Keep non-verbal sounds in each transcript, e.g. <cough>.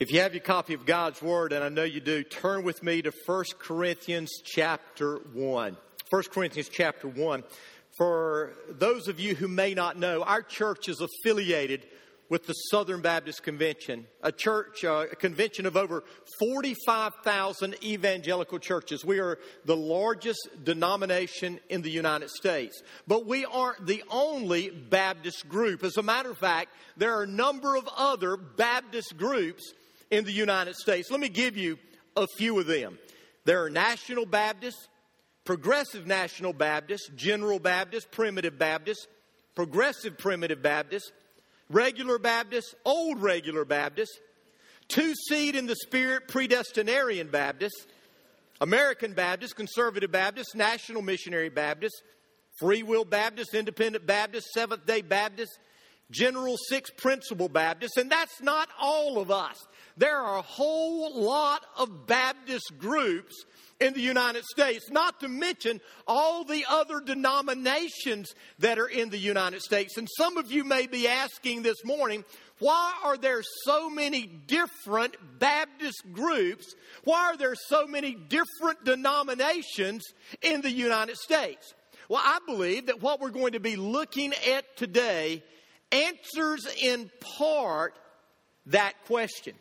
If you have your copy of God's Word, and I know you do, turn with me to 1 Corinthians chapter 1. 1 Corinthians chapter 1. For those of you who may not know, our church is affiliated with the Southern Baptist Convention, a church, uh, a convention of over 45,000 evangelical churches. We are the largest denomination in the United States. But we aren't the only Baptist group. As a matter of fact, there are a number of other Baptist groups in the United States. Let me give you a few of them. There are National Baptists, Progressive National Baptists, General Baptists, Primitive Baptists, Progressive Primitive Baptists, Regular Baptists, Old Regular Baptists, Two Seed in the Spirit Predestinarian Baptists, American Baptists, Conservative Baptists, National Missionary Baptists, Free Will Baptists, Independent Baptists, Seventh day Baptists, General Six Principle Baptists, and that's not all of us. There are a whole lot of Baptist groups in the United States, not to mention all the other denominations that are in the United States. And some of you may be asking this morning, why are there so many different Baptist groups? Why are there so many different denominations in the United States? Well, I believe that what we're going to be looking at today answers in part that question.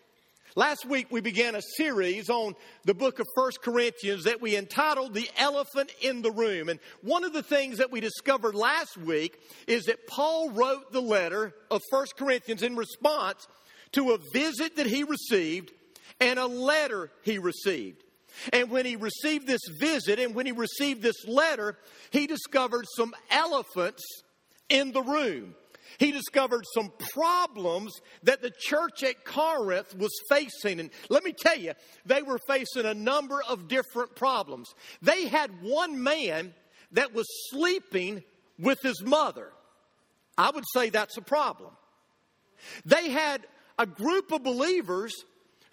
Last week we began a series on the book of First Corinthians that we entitled The Elephant in the Room. And one of the things that we discovered last week is that Paul wrote the letter of First Corinthians in response to a visit that he received and a letter he received. And when he received this visit and when he received this letter, he discovered some elephants in the room he discovered some problems that the church at Corinth was facing. And let me tell you, they were facing a number of different problems. They had one man that was sleeping with his mother. I would say that's a problem. They had a group of believers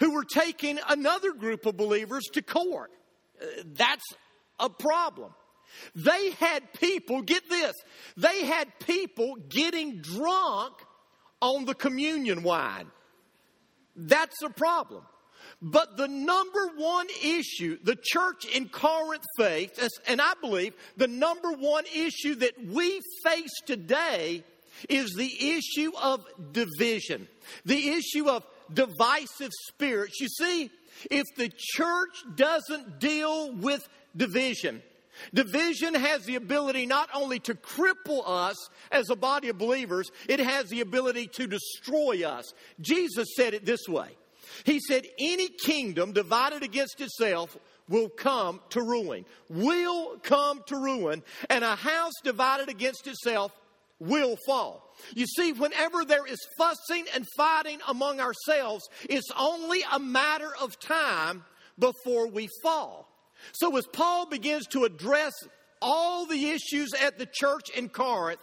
who were taking another group of believers to court. Uh, that's a problem. They had people, get this, they had people getting drunk on the communion wine. That's a problem. But the number one issue the church in Corinth faced, and I believe the number one issue that we face today is the issue of division, the issue of divisive spirits. You see, if the church doesn't deal with division, Division has the ability not only to cripple us as a body of believers, it has the ability to destroy us. Jesus said it this way He said, Any kingdom divided against itself will come to ruin, will come to ruin, and a house divided against itself will fall. You see, whenever there is fussing and fighting among ourselves, it's only a matter of time before we fall. So, as Paul begins to address all the issues at the church in Corinth,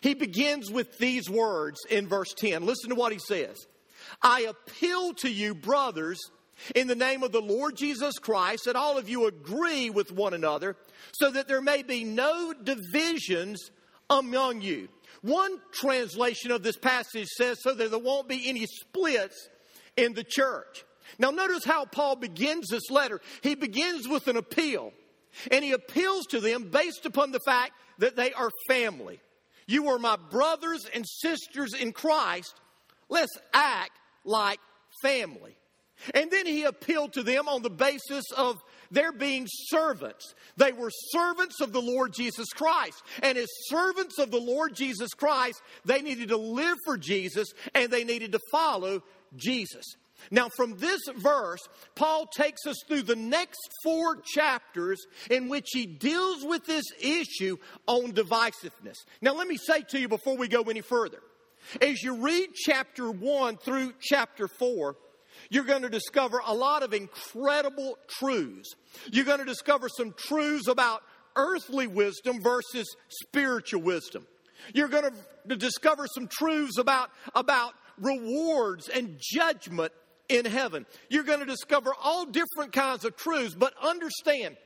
he begins with these words in verse 10. Listen to what he says I appeal to you, brothers, in the name of the Lord Jesus Christ, that all of you agree with one another, so that there may be no divisions among you. One translation of this passage says, so that there won't be any splits in the church. Now, notice how Paul begins this letter. He begins with an appeal, and he appeals to them based upon the fact that they are family. You are my brothers and sisters in Christ. Let's act like family. And then he appealed to them on the basis of their being servants. They were servants of the Lord Jesus Christ. And as servants of the Lord Jesus Christ, they needed to live for Jesus and they needed to follow Jesus. Now, from this verse, Paul takes us through the next four chapters in which he deals with this issue on divisiveness. Now, let me say to you before we go any further as you read chapter 1 through chapter 4, you're going to discover a lot of incredible truths. You're going to discover some truths about earthly wisdom versus spiritual wisdom. You're going to discover some truths about, about rewards and judgment in heaven. You're going to discover all different kinds of truths, but understand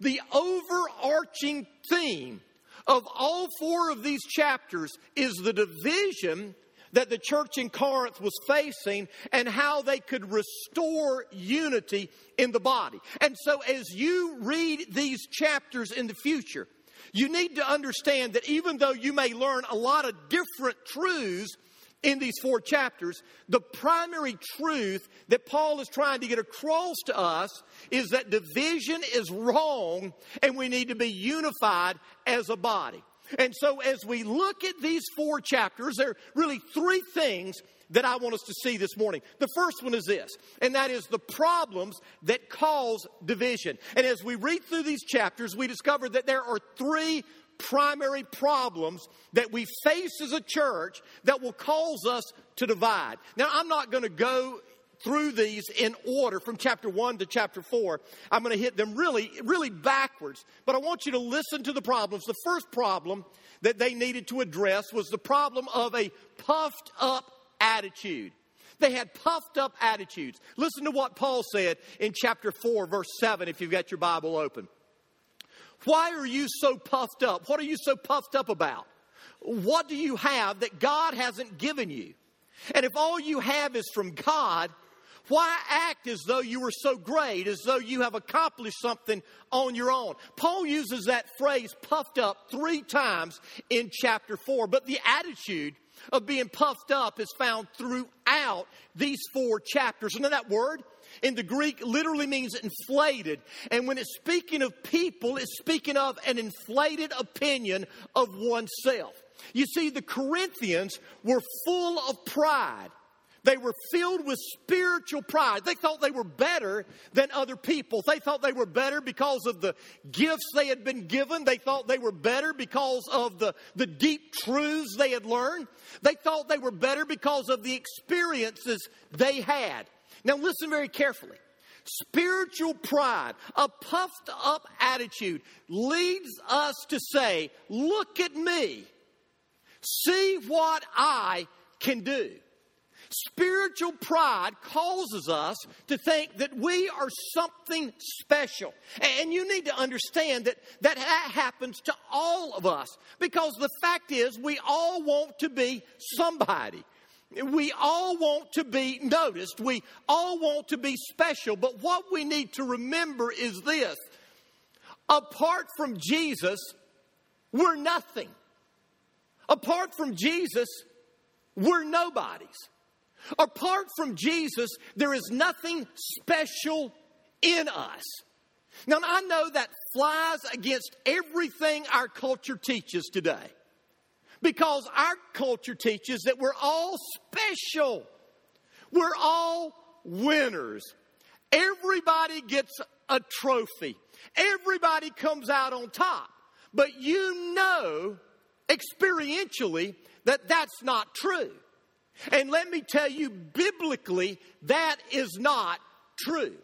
the overarching theme of all four of these chapters is the division that the church in Corinth was facing and how they could restore unity in the body. And so, as you read these chapters in the future, you need to understand that even though you may learn a lot of different truths in these four chapters, the primary truth that Paul is trying to get across to us is that division is wrong and we need to be unified as a body. And so, as we look at these four chapters, there are really three things that I want us to see this morning. The first one is this, and that is the problems that cause division. And as we read through these chapters, we discover that there are three primary problems that we face as a church that will cause us to divide. Now, I'm not going to go through these in order from chapter 1 to chapter 4. I'm going to hit them really, really backwards. But I want you to listen to the problems. The first problem that they needed to address was the problem of a puffed up attitude. They had puffed up attitudes. Listen to what Paul said in chapter 4, verse 7, if you've got your Bible open. Why are you so puffed up? What are you so puffed up about? What do you have that God hasn't given you? And if all you have is from God, why act as though you were so great, as though you have accomplished something on your own? Paul uses that phrase puffed up three times in chapter 4, but the attitude of being puffed up is found throughout these four chapters. And that word in the Greek literally means inflated. And when it's speaking of people, it's speaking of an inflated opinion of oneself. You see, the Corinthians were full of pride. They were filled with spiritual pride. They thought they were better than other people. They thought they were better because of the gifts they had been given. They thought they were better because of the, the deep truths they had learned. They thought they were better because of the experiences they had. Now, listen very carefully. Spiritual pride, a puffed up attitude, leads us to say, Look at me. See what I can do. Spiritual pride causes us to think that we are something special. And you need to understand that that happens to all of us because the fact is, we all want to be somebody. We all want to be noticed. We all want to be special. But what we need to remember is this apart from Jesus, we're nothing. Apart from Jesus, we're nobodies. Apart from Jesus, there is nothing special in us. Now, I know that flies against everything our culture teaches today. Because our culture teaches that we're all special. We're all winners. Everybody gets a trophy. Everybody comes out on top. But you know experientially that that's not true. And let me tell you, biblically, that is not true.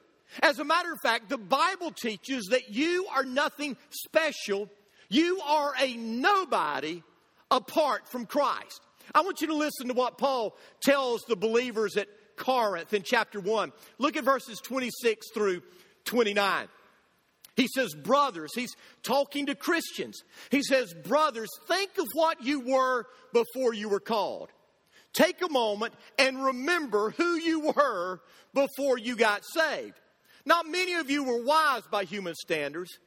As a matter of fact, the Bible teaches that you are nothing special. You are a nobody apart from Christ. I want you to listen to what Paul tells the believers at Corinth in chapter 1. Look at verses 26 through 29. He says, Brothers, he's talking to Christians. He says, Brothers, think of what you were before you were called. Take a moment and remember who you were before you got saved. Not many of you were wise by human standards.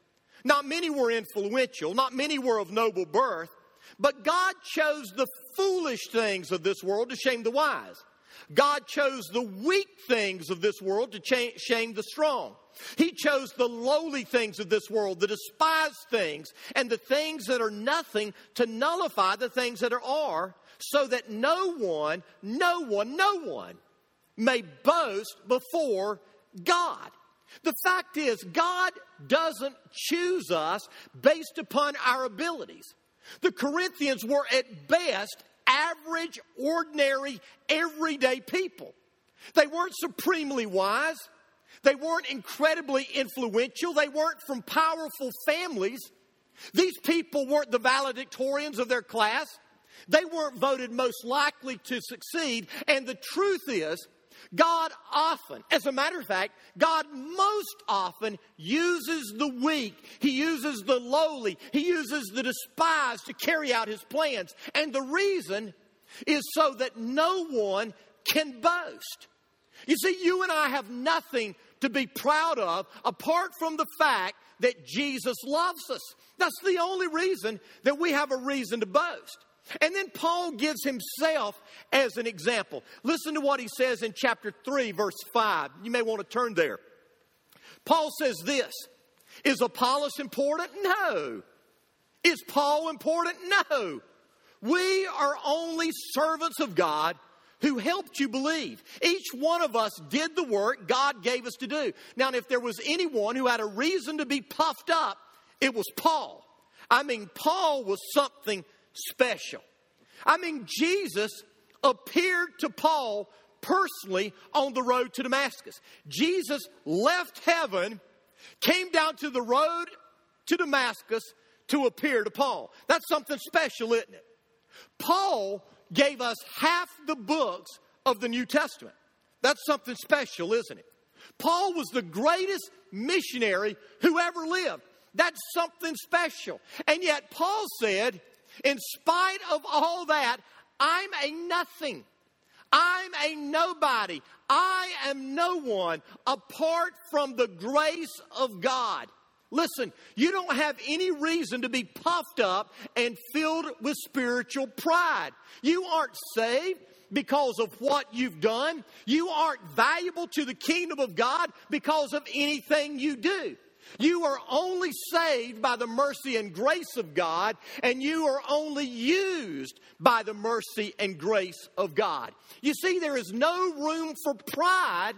Not many were influential. Not many were of noble birth. But God chose the foolish things of this world to shame the wise. God chose the weak things of this world to shame the strong. He chose the lowly things of this world, the despised things, and the things that are nothing to nullify the things that are, so that no one, no one, no one may boast before God. The fact is, God doesn't choose us based upon our abilities. The Corinthians were at best average, ordinary, everyday people. They weren't supremely wise. They weren't incredibly influential. They weren't from powerful families. These people weren't the valedictorians of their class. They weren't voted most likely to succeed. And the truth is, God often, as a matter of fact, God most often uses the weak, He uses the lowly, He uses the despised to carry out His plans. And the reason is so that no one can boast. You see, you and I have nothing to be proud of apart from the fact that Jesus loves us. That's the only reason that we have a reason to boast. And then Paul gives himself as an example. Listen to what he says in chapter 3, verse 5. You may want to turn there. Paul says this Is Apollos important? No. Is Paul important? No. We are only servants of God who helped you believe. Each one of us did the work God gave us to do. Now, if there was anyone who had a reason to be puffed up, it was Paul. I mean, Paul was something special. I mean, Jesus appeared to Paul personally on the road to Damascus. Jesus left heaven, came down to the road to Damascus to appear to Paul. That's something special, isn't it? Paul gave us half the books of the New Testament. That's something special, isn't it? Paul was the greatest missionary who ever lived. That's something special. And yet, Paul said, in spite of all that, I'm a nothing. I'm a nobody. I am no one apart from the grace of God. Listen, you don't have any reason to be puffed up and filled with spiritual pride. You aren't saved because of what you've done. You aren't valuable to the kingdom of God because of anything you do. You are only saved by the mercy and grace of God, and you are only used by the mercy and grace of God. You see, there is no room for pride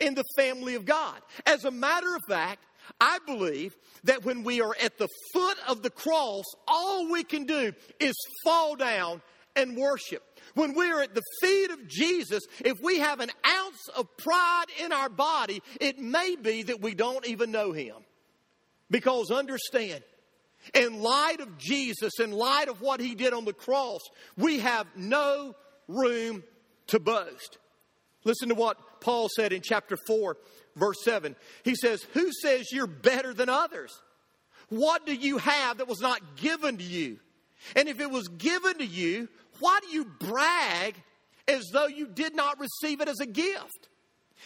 in the family of God. As a matter of fact, I believe that when we are at the foot of the cross, all we can do is fall down and worship. When we're at the feet of Jesus, if we have an ounce of pride in our body, it may be that we don't even know Him. Because understand, in light of Jesus, in light of what He did on the cross, we have no room to boast. Listen to what Paul said in chapter 4, verse 7. He says, Who says you're better than others? What do you have that was not given to you? And if it was given to you, why do you brag as though you did not receive it as a gift?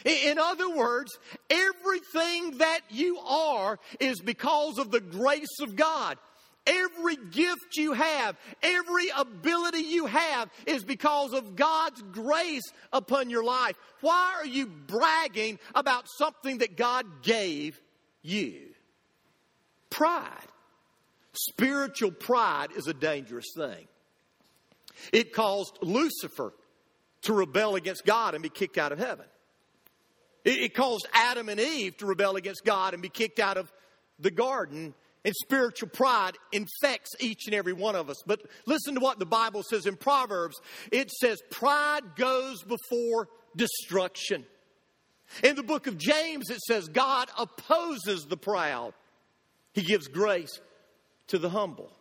In other words, everything that you are is because of the grace of God. Every gift you have, every ability you have is because of God's grace upon your life. Why are you bragging about something that God gave you? Pride. Spiritual pride is a dangerous thing. It caused Lucifer to rebel against God and be kicked out of heaven. It, caused Adam and Eve to rebel against God and be kicked out of the garden and spiritual pride infects each and every one of us. But listen to what the Bible says in Proverbs it says, Pride goes before destruction. In the book of James, it says, God opposes the proud, He gives grace to the humble.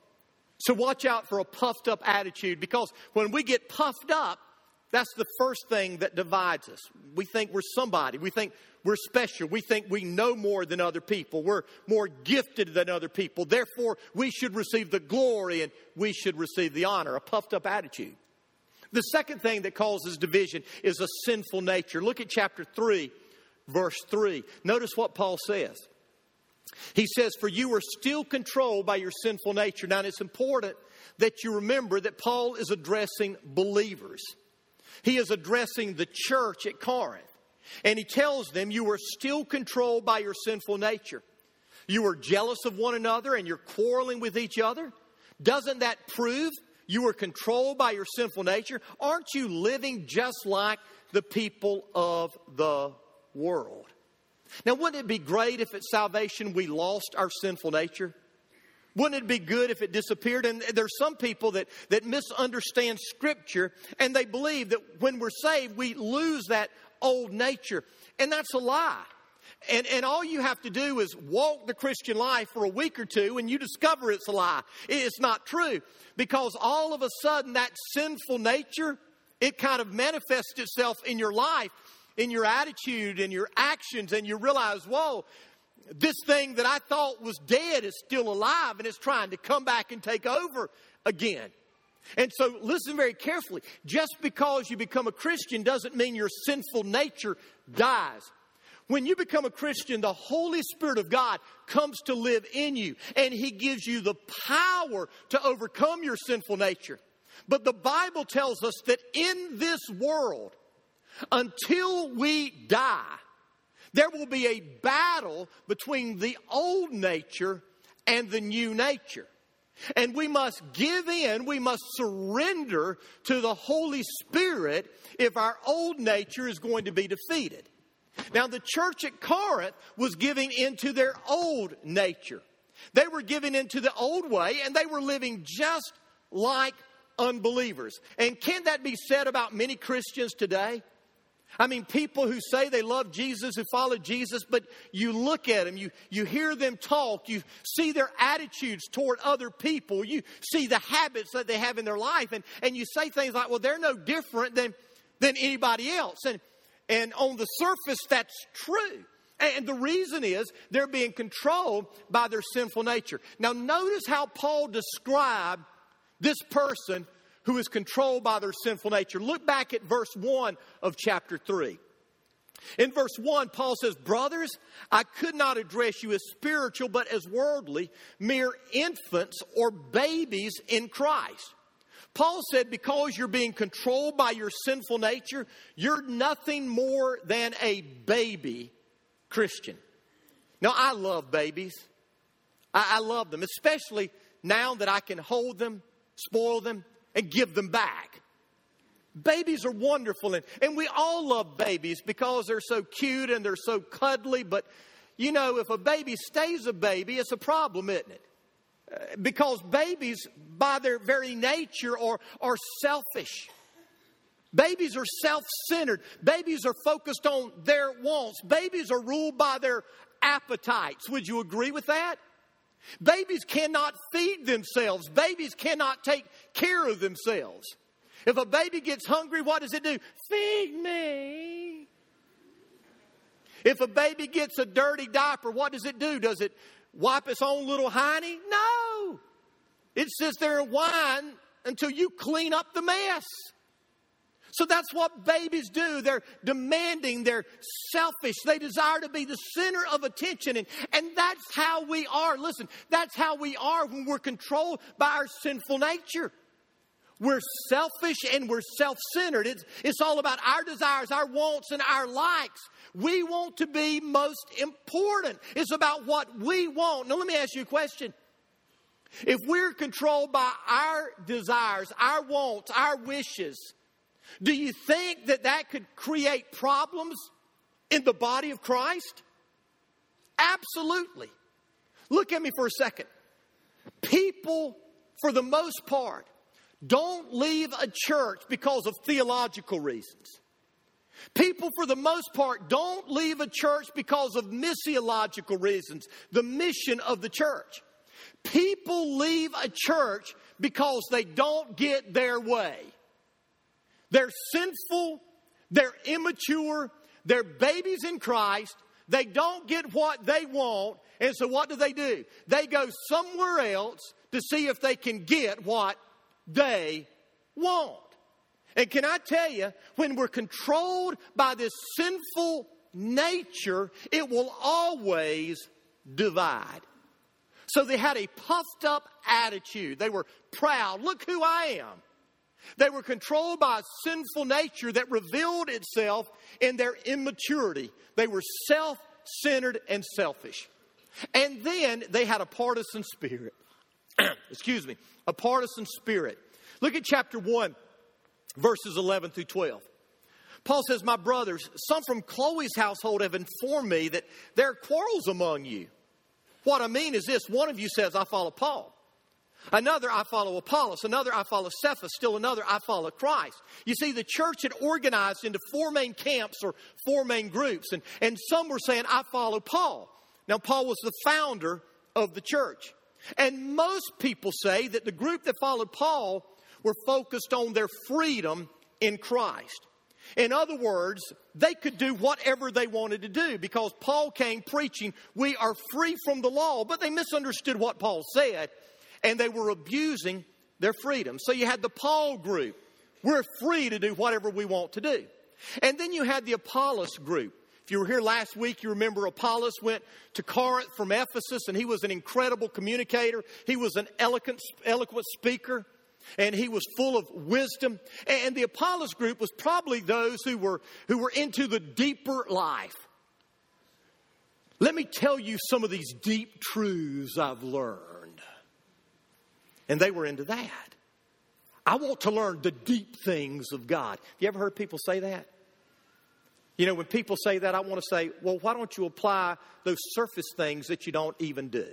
So watch out for a puffed up attitude because when we get puffed up, that's the first thing that divides us. We think we're somebody. We think we're special. We think we know more than other people. We're more gifted than other people. Therefore, we should receive the glory and we should receive the honor. A puffed up attitude. The second thing that causes division is a sinful nature. Look at chapter 3, verse 3. Notice what Paul says. He says, For you are still controlled by your sinful nature. Now, it's important that you remember that Paul is addressing believers. He is addressing the church at Corinth. And he tells them, You are still controlled by your sinful nature. You are jealous of one another and you're quarreling with each other. Doesn't that prove you are controlled by your sinful nature? Aren't you living just like the people of the world? Now, wouldn't it be great if at salvation we lost our sinful nature? Wouldn't it be good if it disappeared? And there's some people that, that misunderstand Scripture and they believe that when we're saved, we lose that old nature. And that's a lie. And, and all you have to do is walk the Christian life for a week or two and you discover it's a lie. It's not true. Because all of a sudden, that sinful nature, it kind of manifests itself in your life, in your attitude, in your actions, and you realize, whoa, this thing that I thought was dead is still alive and it's trying to come back and take over again. And so listen very carefully. Just because you become a Christian doesn't mean your sinful nature dies. When you become a Christian, the Holy Spirit of God comes to live in you and He gives you the power to overcome your sinful nature. But the Bible tells us that in this world, until we die, there will be a battle between the old nature and the new nature. And we must give in, we must surrender to the Holy Spirit if our old nature is going to be defeated. Now, the church at Corinth was giving into their old nature. They were giving into the old way and they were living just like unbelievers. And can that be said about many Christians today? I mean, people who say they love Jesus, who follow Jesus, but you look at them, you, you hear them talk, you see their attitudes toward other people, you see the habits that they have in their life, and, and you say things like, well, they're no different than, than anybody else. And, and on the surface, that's true. And the reason is they're being controlled by their sinful nature. Now, notice how Paul described this person who is controlled by their sinful nature. Look back at verse 1 of chapter 3. In verse 1, Paul says, Brothers, I could not address you as spiritual, but as worldly, mere infants or babies in Christ. Paul said, because you're being controlled by your sinful nature, you're nothing more than a baby Christian. Now, I love babies. I, I love them, especially now that I can hold them, spoil them, and give them back. Babies are wonderful, and, and we all love babies because they're so cute and they're so cuddly. But, you know, if a baby stays a baby, it's a problem, isn't it? Uh, because babies, by their very nature, are, are selfish. Babies are self centered. Babies are focused on their wants. Babies are ruled by their appetites. Would you agree with that? Babies cannot feed themselves. Babies cannot take care of themselves. If a baby gets hungry, what does it do? Feed me. If a baby gets a dirty diaper, what does it do? Does it wipe its own little hiney? No. It sits there and whine until you clean up the mess. So that's what babies do. They're demanding, they're selfish, they desire to be the center of attention. And, and that's how we are. Listen, that's how we are when we're controlled by our sinful nature. We're selfish and we're self centered. It's, it's all about our desires, our wants, and our likes. We want to be most important. It's about what we want. Now, let me ask you a question. If we're controlled by our desires, our wants, our wishes, do you think that that could create problems in the body of Christ? Absolutely. Look at me for a second. People, for the most part, don't leave a church because of theological reasons. People, for the most part, don't leave a church because of missiological reasons, the mission of the church. People leave a church because they don't get their way. They're sinful, they're immature, they're babies in Christ, they don't get what they want, and so what do they do? They go somewhere else to see if they can get what they want. And can I tell you, when we're controlled by this sinful nature, it will always divide. So they had a puffed up attitude. They were proud. Look who I am. They were controlled by a sinful nature that revealed itself in their immaturity. They were self centered and selfish. And then they had a partisan spirit. <clears throat> Excuse me, a partisan spirit. Look at chapter 1, verses 11 through 12. Paul says, My brothers, some from Chloe's household have informed me that there are quarrels among you. What I mean is this one of you says, I follow Paul. Another, I follow Apollos. Another, I follow Cephas. Still another, I follow Christ. You see, the church had organized into four main camps or four main groups. And, and some were saying, I follow Paul. Now, Paul was the founder of the church. And most people say that the group that followed Paul were focused on their freedom in Christ. In other words, they could do whatever they wanted to do because Paul came preaching, We are free from the law, but they misunderstood what Paul said and they were abusing their freedom. So you had the Paul group. We're free to do whatever we want to do. And then you had the Apollos group. If you were here last week, you remember Apollos went to Corinth from Ephesus and he was an incredible communicator. He was an eloquent, eloquent speaker and he was full of wisdom. And the Apollos group was probably those who were, who were into the deeper life. Let me tell you some of these deep truths I've learned. And they were into that. I want to learn the deep things of God. Have you ever heard people say that? You know, when people say that, I want to say, well, why don't you apply those surface things that you don't even do?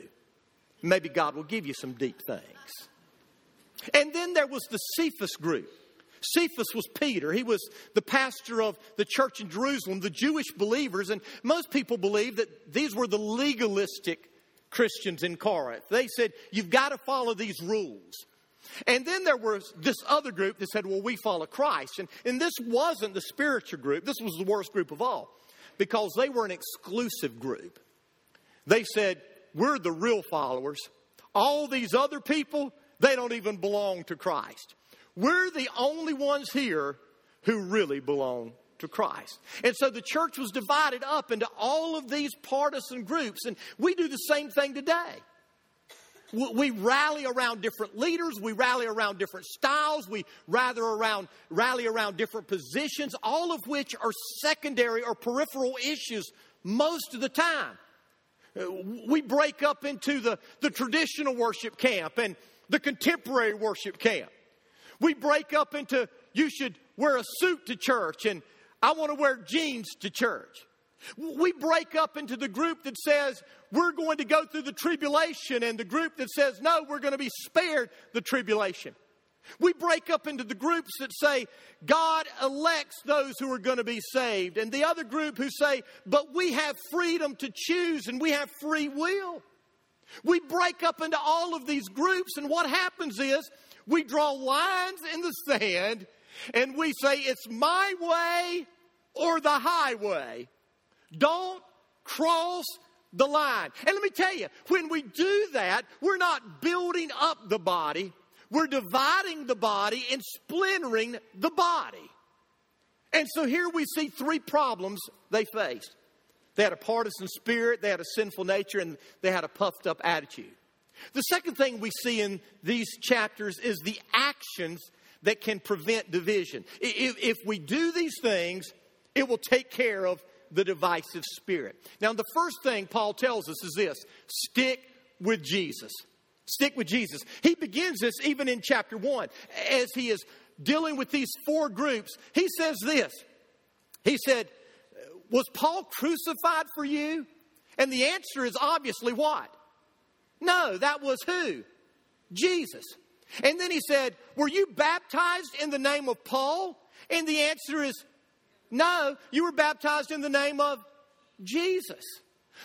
Maybe God will give you some deep things. And then there was the Cephas group. Cephas was Peter. He was the pastor of the church in Jerusalem, the Jewish believers, and most people believe that these were the legalistic Christians in Corinth. They said, You've got to follow these rules. And then there was this other group that said, Well, we follow Christ. And, and this wasn't the spiritual group, this was the worst group of all because they were an exclusive group. They said, We're the real followers. All these other people, they don't even belong to Christ. We're the only ones here who really belong to Christ. And so the church was divided up into all of these partisan groups, and we do the same thing today. We rally around different leaders. We rally around different styles. We rather around, rally around different positions, all of which are secondary or peripheral issues most of the time. We break up into the, the traditional worship camp and the contemporary worship camp. We break up into you should wear a suit to church and I want to wear jeans to church. We break up into the group that says we're going to go through the tribulation and the group that says no, we're going to be spared the tribulation. We break up into the groups that say God elects those who are going to be saved, and the other group who say, but we have freedom to choose and we have free will. We break up into all of these groups, and what happens is we draw lines in the sand and we say, it's my way or the highway. Don't cross the line. And let me tell you, when we do that, we're not building up the body, we're dividing the body and splintering the body. And so here we see three problems they faced. They had a partisan spirit, they had a sinful nature, and they had a puffed up attitude. The second thing we see in these chapters is the actions that can prevent division. If, if we do these things, it will take care of the divisive spirit. Now, the first thing Paul tells us is this stick with Jesus. Stick with Jesus. He begins this even in chapter 1 as he is dealing with these four groups. He says this He said, Was Paul crucified for you? And the answer is obviously what? No, that was who? Jesus. And then he said, Were you baptized in the name of Paul? And the answer is no, you were baptized in the name of Jesus.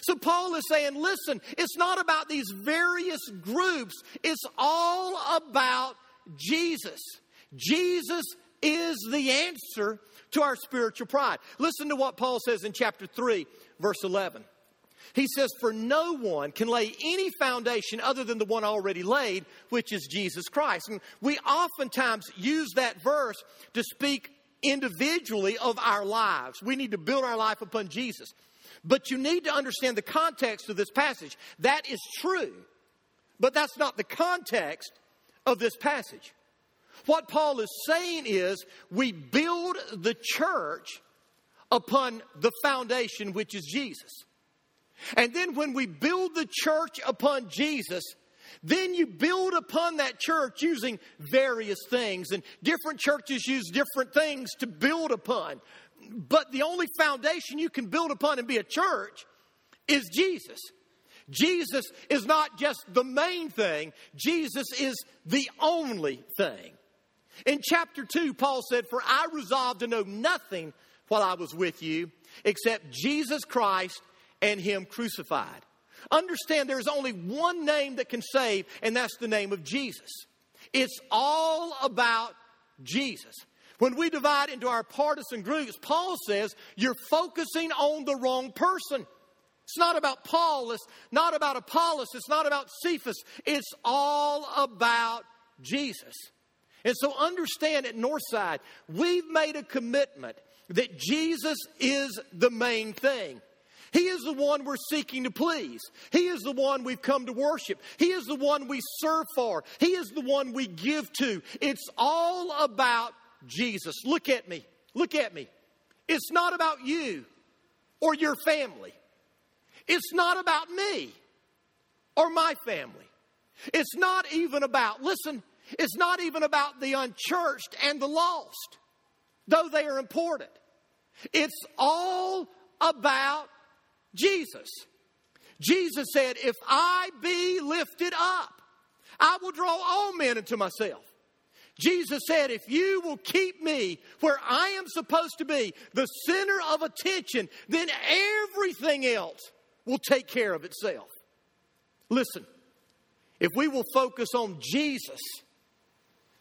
So Paul is saying, listen, it's not about these various groups, it's all about Jesus. Jesus is the answer to our spiritual pride. Listen to what Paul says in chapter 3, verse 11. He says, For no one can lay any foundation other than the one already laid, which is Jesus Christ. And we oftentimes use that verse to speak individually of our lives. We need to build our life upon Jesus. But you need to understand the context of this passage. That is true, but that's not the context of this passage. What Paul is saying is we build the church upon the foundation, which is Jesus. And then when we build the church upon Jesus, then you build upon that church using various things, and different churches use different things to build upon. But the only foundation you can build upon and be a church is Jesus. Jesus is not just the main thing, Jesus is the only thing. In chapter 2, Paul said, For I resolved to know nothing while I was with you except Jesus Christ and Him crucified. Understand there's only one name that can save, and that's the name of Jesus. It's all about Jesus. When we divide into our partisan groups, Paul says you're focusing on the wrong person. It's not about Paul, it's not about Apollos, it's not about Cephas. It's all about Jesus. And so understand at Northside, we've made a commitment that Jesus is the main thing. He is the one we're seeking to please. He is the one we've come to worship. He is the one we serve for. He is the one we give to. It's all about Jesus. Look at me. Look at me. It's not about you or your family. It's not about me or my family. It's not even about, listen, it's not even about the unchurched and the lost, though they are important. It's all about Jesus. Jesus said, If I be lifted up, I will draw all men into myself. Jesus said, If you will keep me where I am supposed to be, the center of attention, then everything else will take care of itself. Listen, if we will focus on Jesus,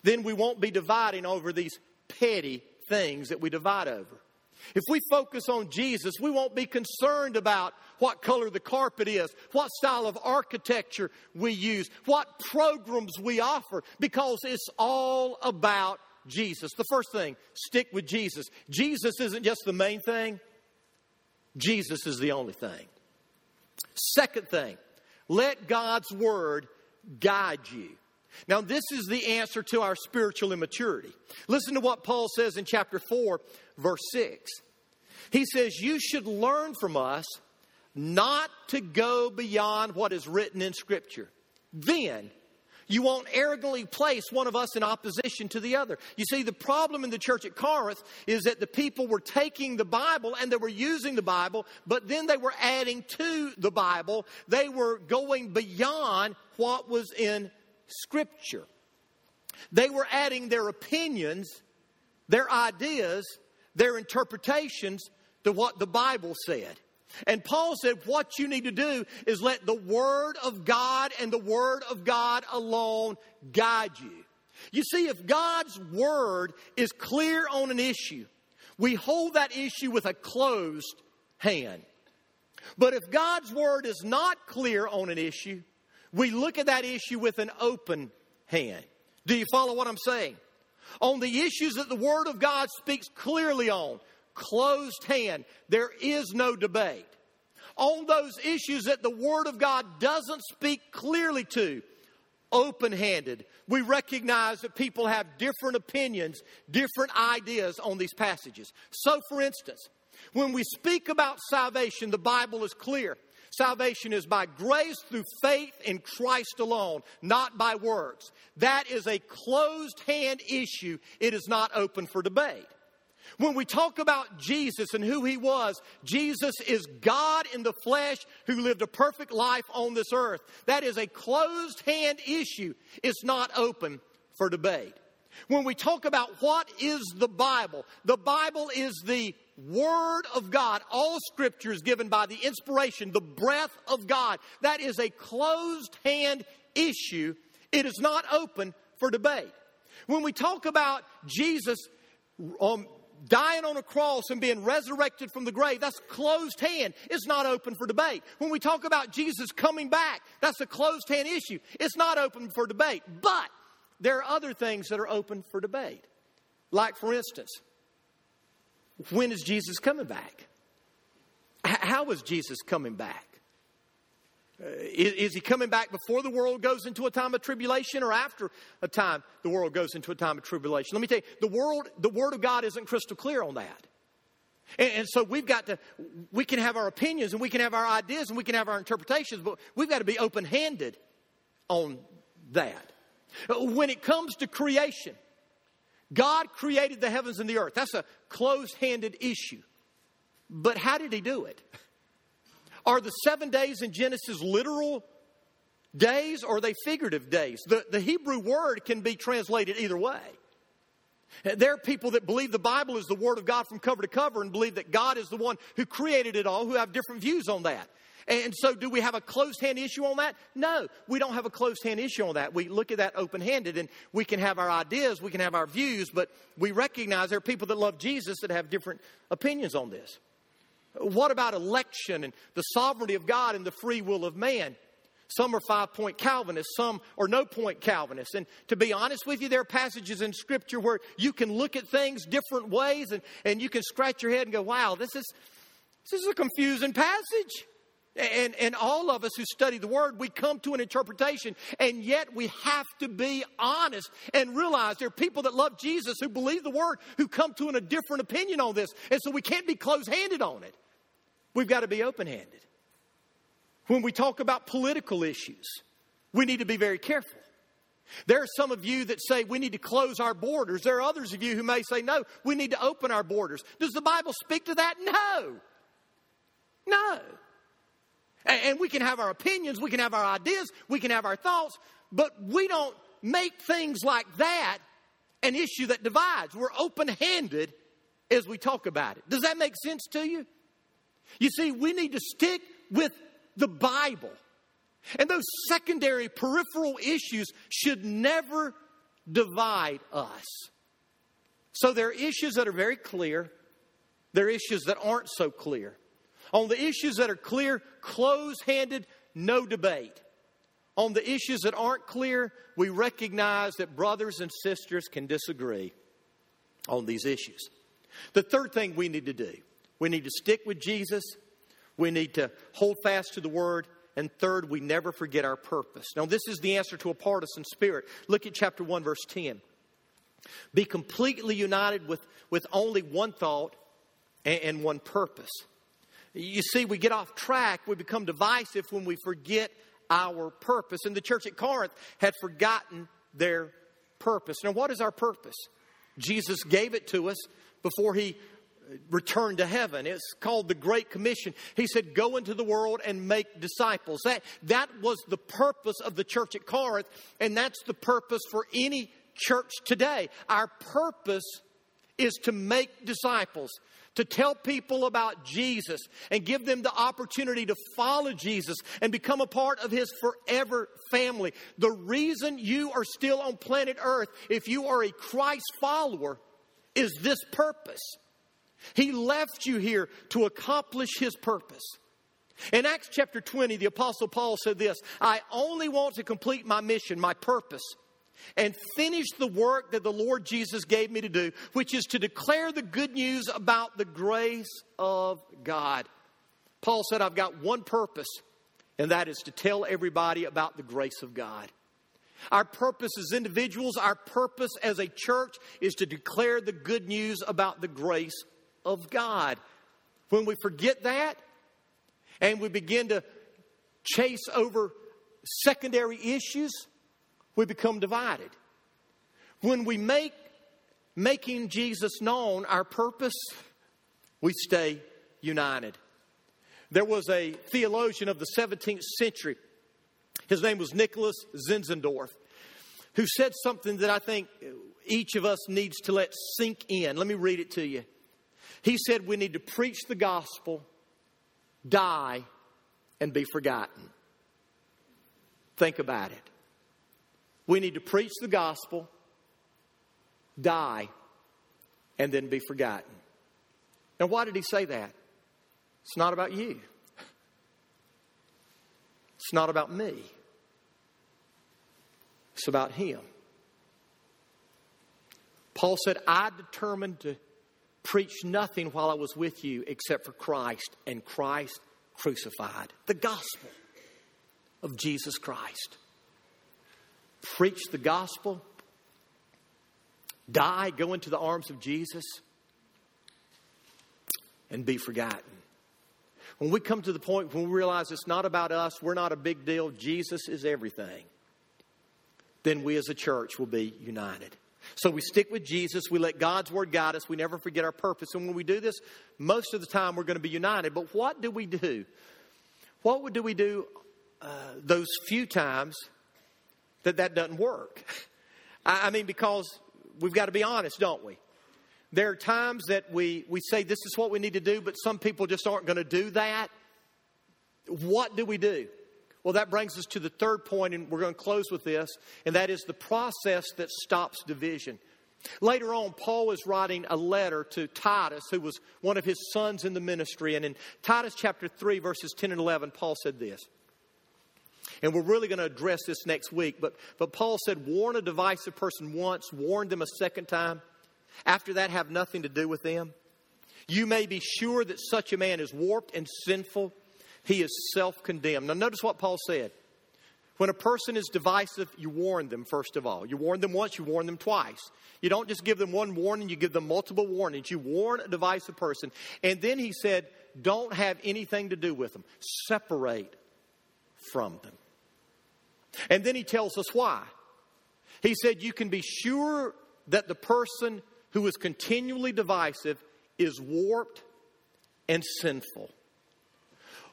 then we won't be dividing over these petty things that we divide over. If we focus on Jesus, we won't be concerned about what color the carpet is, what style of architecture we use, what programs we offer, because it's all about Jesus. The first thing, stick with Jesus. Jesus isn't just the main thing, Jesus is the only thing. Second thing, let God's Word guide you. Now, this is the answer to our spiritual immaturity. Listen to what Paul says in chapter 4, verse 6. He says, You should learn from us not to go beyond what is written in Scripture. Then you won't arrogantly place one of us in opposition to the other. You see, the problem in the church at Corinth is that the people were taking the Bible and they were using the Bible, but then they were adding to the Bible. They were going beyond what was in Scripture. They were adding their opinions, their ideas, their interpretations to what the Bible said. And Paul said, What you need to do is let the Word of God and the Word of God alone guide you. You see, if God's Word is clear on an issue, we hold that issue with a closed hand. But if God's Word is not clear on an issue, we look at that issue with an open hand. Do you follow what I'm saying? On the issues that the Word of God speaks clearly on, closed hand, there is no debate. On those issues that the Word of God doesn't speak clearly to, open handed, we recognize that people have different opinions, different ideas on these passages. So, for instance, when we speak about salvation, the Bible is clear. Salvation is by grace through faith in Christ alone, not by works. That is a closed hand issue. It is not open for debate. When we talk about Jesus and who he was, Jesus is God in the flesh who lived a perfect life on this earth. That is a closed hand issue. It's not open for debate. When we talk about what is the Bible, the Bible is the Word of God. All Scripture is given by the inspiration, the breath of God. That is a closed hand issue. It is not open for debate. When we talk about Jesus um, dying on a cross and being resurrected from the grave, that's closed hand. It's not open for debate. When we talk about Jesus coming back, that's a closed hand issue. It's not open for debate. But there are other things that are open for debate. Like, for instance, when is Jesus coming back? How is Jesus coming back? Uh, is, is, he coming back before the world goes into a time of tribulation or after a time the world goes into a time of tribulation? Let me tell you, the world, the Word of God isn't crystal clear on that. And, and so we've got to, we can have our opinions and we can have our ideas and we can have our interpretations, but we've got to be open handed on that. When it comes to creation, God created the heavens and the earth. That's a closed handed issue. But how did He do it? Are the seven days in Genesis literal days or are they figurative days? The, the Hebrew word can be translated either way. There are people that believe the Bible is the Word of God from cover to cover and believe that God is the one who created it all, who have different views on that. And so, do we have a closed hand issue on that? No, we don't have a closed hand issue on that. We look at that open handed and we can have our ideas, we can have our views, but we recognize there are people that love Jesus that have different opinions on this. What about election and the sovereignty of God and the free will of man? Some are five point Calvinists, some are no point Calvinists. And to be honest with you, there are passages in Scripture where you can look at things different ways and, and you can scratch your head and go, wow, this is, this is a confusing passage. And, and all of us who study the Word, we come to an interpretation, and yet we have to be honest and realize there are people that love Jesus who believe the Word who come to an, a different opinion on this. And so we can't be close handed on it. We've got to be open handed. When we talk about political issues, we need to be very careful. There are some of you that say we need to close our borders. There are others of you who may say, no, we need to open our borders. Does the Bible speak to that? No. No. And we can have our opinions, we can have our ideas, we can have our thoughts, but we don't make things like that an issue that divides. We're open handed as we talk about it. Does that make sense to you? You see, we need to stick with the Bible. And those secondary peripheral issues should never divide us. So there are issues that are very clear, there are issues that aren't so clear. On the issues that are clear, close handed, no debate. On the issues that aren't clear, we recognize that brothers and sisters can disagree on these issues. The third thing we need to do we need to stick with Jesus, we need to hold fast to the Word, and third, we never forget our purpose. Now, this is the answer to a partisan spirit. Look at chapter 1, verse 10. Be completely united with, with only one thought and, and one purpose. You see, we get off track, we become divisive when we forget our purpose. And the church at Corinth had forgotten their purpose. Now, what is our purpose? Jesus gave it to us before he returned to heaven. It's called the Great Commission. He said, Go into the world and make disciples. That, that was the purpose of the church at Corinth, and that's the purpose for any church today. Our purpose is to make disciples to tell people about Jesus and give them the opportunity to follow Jesus and become a part of His forever family. The reason you are still on planet Earth, if you are a Christ follower, is this purpose. He left you here to accomplish His purpose. In Acts chapter 20, the Apostle Paul said this I only want to complete my mission, my purpose and finish the work that the Lord Jesus gave me to do, which is to declare the good news about the grace of God. Paul said, I've got one purpose, and that is to tell everybody about the grace of God. Our purpose as individuals, our purpose as a church is to declare the good news about the grace of God. When we forget that and we begin to chase over secondary issues, we become divided. When we make making Jesus known our purpose, we stay united. There was a theologian of the 17th century, his name was Nicholas Zinzendorf, who said something that I think each of us needs to let sink in. Let me read it to you. He said, We need to preach the gospel, die, and be forgotten. Think about it. We need to preach the gospel, die, and then be forgotten. Now, why did he say that? It's not about you. It's not about me. It's about him. Paul said, I determined to preach nothing while I was with you except for Christ and Christ crucified. The gospel of Jesus Christ preach the gospel, die, go into the arms of Jesus, and be forgotten. When we come to the point when we realize it's not about us, we're not a big deal, Jesus is everything, then we as a church will be united. So we stick with Jesus. We let God's word guide us. We never forget our purpose. And when we do this, most of the time we're going to be united. But what do we do? What would do we do uh, those few times that that doesn't work. <laughs> I mean, because we've got to be honest, don't we? There are times that we, we say this is what we need to do, but some people just aren't going to do that. What do we do? Well, that brings us to the third point, and we're going to close with this, and that is the process that stops division. Later on, Paul is writing a letter to Titus, who was one of his sons in the ministry. And in Titus chapter 3, verses 10 and 11, Paul said this And we're really going to address this next week. But, but Paul said, warn a divisive person once, warn them a second time. After that, have nothing to do with them. You may be sure that such a man is warped and sinful. He is self condemned. Now, notice what Paul said. When a person is divisive, you warn them, first of all. You warn them once, you warn them twice. You don't just give them one warning, you give them multiple warnings. You warn a divisive person. And then he said, don't have anything to do with them, separate from them. And then he tells us why. He said, You can be sure that the person who is continually divisive is warped and sinful.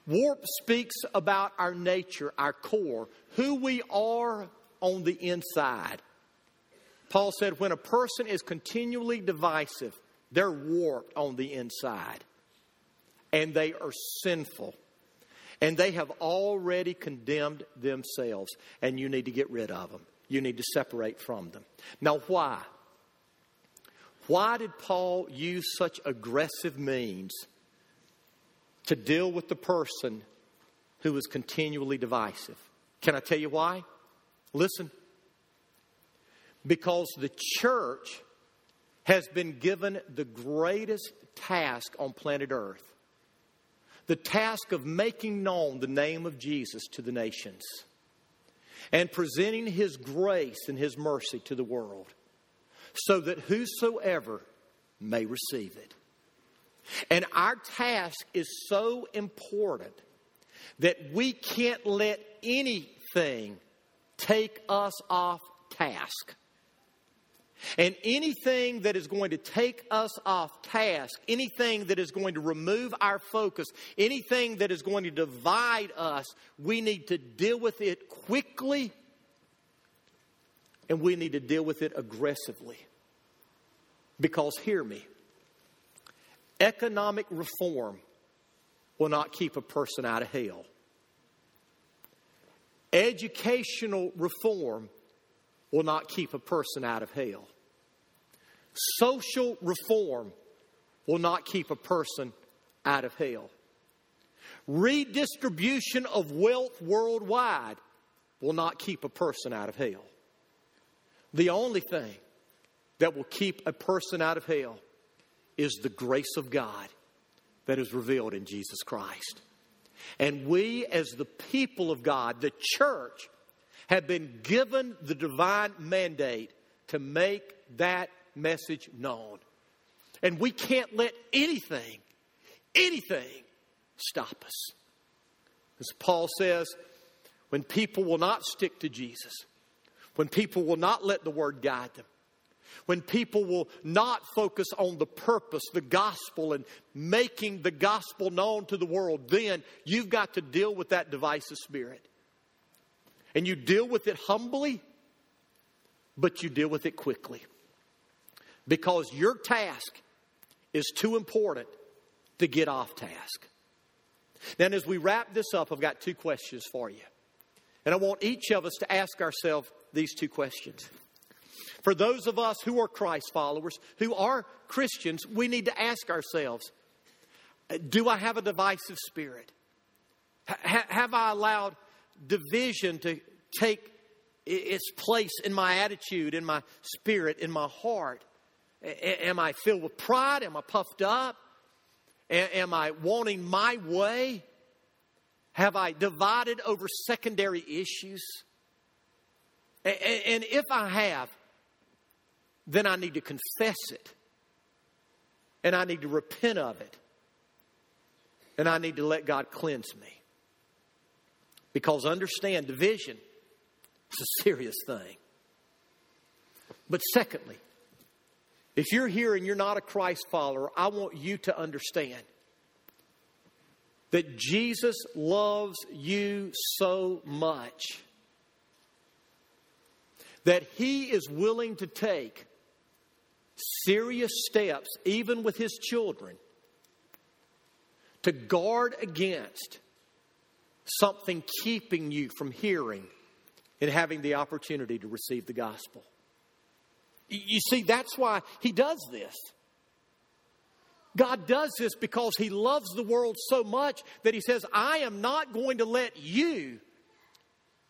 Warp speaks about our nature, our core, who we are on the inside. Paul said, when a person is continually divisive, they're warped on the inside and they are sinful. And they have already condemned themselves, and you need to get rid of them. You need to separate from them. Now, why? Why did Paul use such aggressive means to deal with the person who was continually divisive. Can I tell you why? Listen. Because the church has been given the greatest task on planet Earth the task of making known the name of Jesus to the nations and presenting His grace and His mercy to the world so that whosoever may receive it. And our task is so important that we can't let anything take us off task. And anything that is going to take us off task, anything that is going to remove our focus, anything that is going to divide us, we need to deal with it quickly and we need to deal with it aggressively. Because, hear me, Economic reform will not keep a person out of hell. Educational reform will not keep a person out of hell. Social reform will not keep a person out of hell. Redistribution of wealth worldwide will not keep a person out of hell. The only thing that will keep a person out of hell is the grace of God that is revealed in Jesus Christ. And we, as the people of God, the church, have been given the divine mandate to make that message known. And we can't let anything, anything stop us. As Paul says, when people will not stick to Jesus, when people will not let the word guide them, when people will not focus on the purpose, the gospel, and making the gospel known to the world, then you've got to deal with that divisive spirit. And you deal with it humbly, but you deal with it quickly. Because your task is too important to get off task. Then, as we wrap this up, I've got two questions for you. And I want each of us to ask ourselves these two questions. For those of us who are Christ followers, who are Christians, we need to ask ourselves Do I have a divisive spirit? H- have I allowed division to take its place in my attitude, in my spirit, in my heart? Am I filled with pride? Am I puffed up? Am I wanting my way? Have I divided over secondary issues? And if I have, then I need to confess it. And I need to repent of it. And I need to let God cleanse me. Because understand, division is a serious thing. But secondly, if you're here and you're not a Christ follower, I want you to understand that Jesus loves you so much that he is willing to take serious steps, even with his children, to guard against something keeping you from hearing and having the opportunity to receive the gospel. You see, that's why he does this. God does this because he loves the world so much that he says, I am not going to let you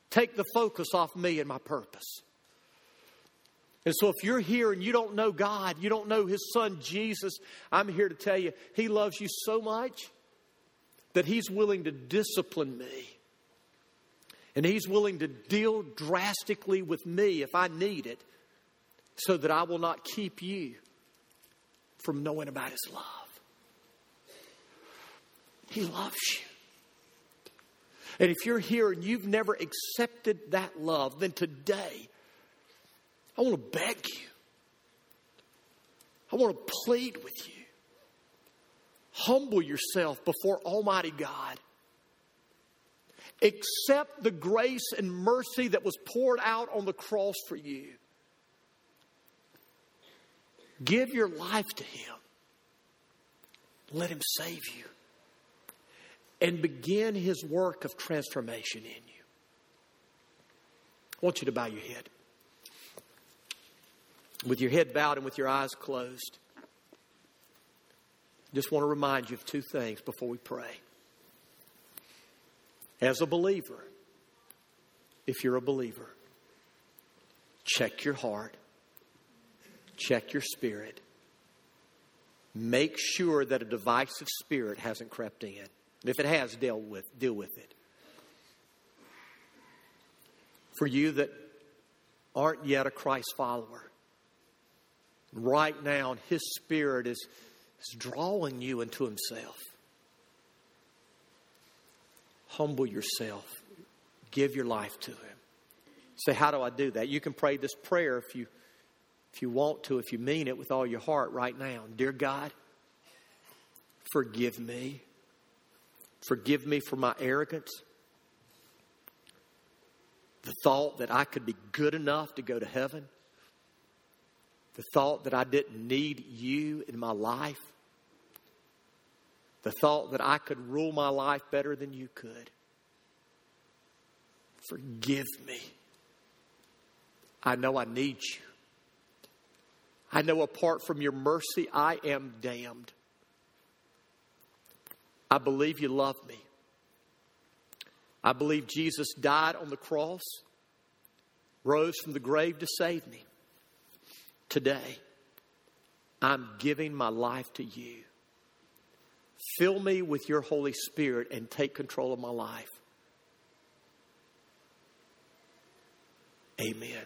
Take the focus off me and my purpose. And so, if you're here and you don't know God, you don't know His Son Jesus, I'm here to tell you He loves you so much that He's willing to discipline me. And He's willing to deal drastically with me if I need it so that I will not keep you from knowing about His love. He loves you. And if you're here and you've never accepted that love, then today, I want to beg you. I want to plead with you. Humble yourself before Almighty God. Accept the grace and mercy that was poured out on the cross for you. Give your life to Him. Let Him save you. And begin His work of transformation in you. I want you to bow your head. With your head bowed and with your eyes closed, just want to remind you of two things before we pray. As a believer, if you're a believer, check your heart, check your spirit. Make sure that a divisive spirit hasn't crept in. If it has, deal with, deal with it. For you that aren't yet a Christ follower, right now, His Spirit is, is drawing you into Himself. Humble yourself, give your life to Him. Say, how do I do that? You can pray this prayer if you if you want to, if you mean it with all your heart right now. Dear God, forgive me. Forgive me for my arrogance. The thought that I could be good enough to go to heaven. The thought that I didn't need you in my life. The thought that I could rule my life better than you could. Forgive me. I know I need you. I know apart from your mercy, I am damned. I believe you love me. I believe Jesus died on the cross, rose from the grave to save me. Today, I'm giving my life to you. Fill me with your Holy Spirit and take control of my life. Amen.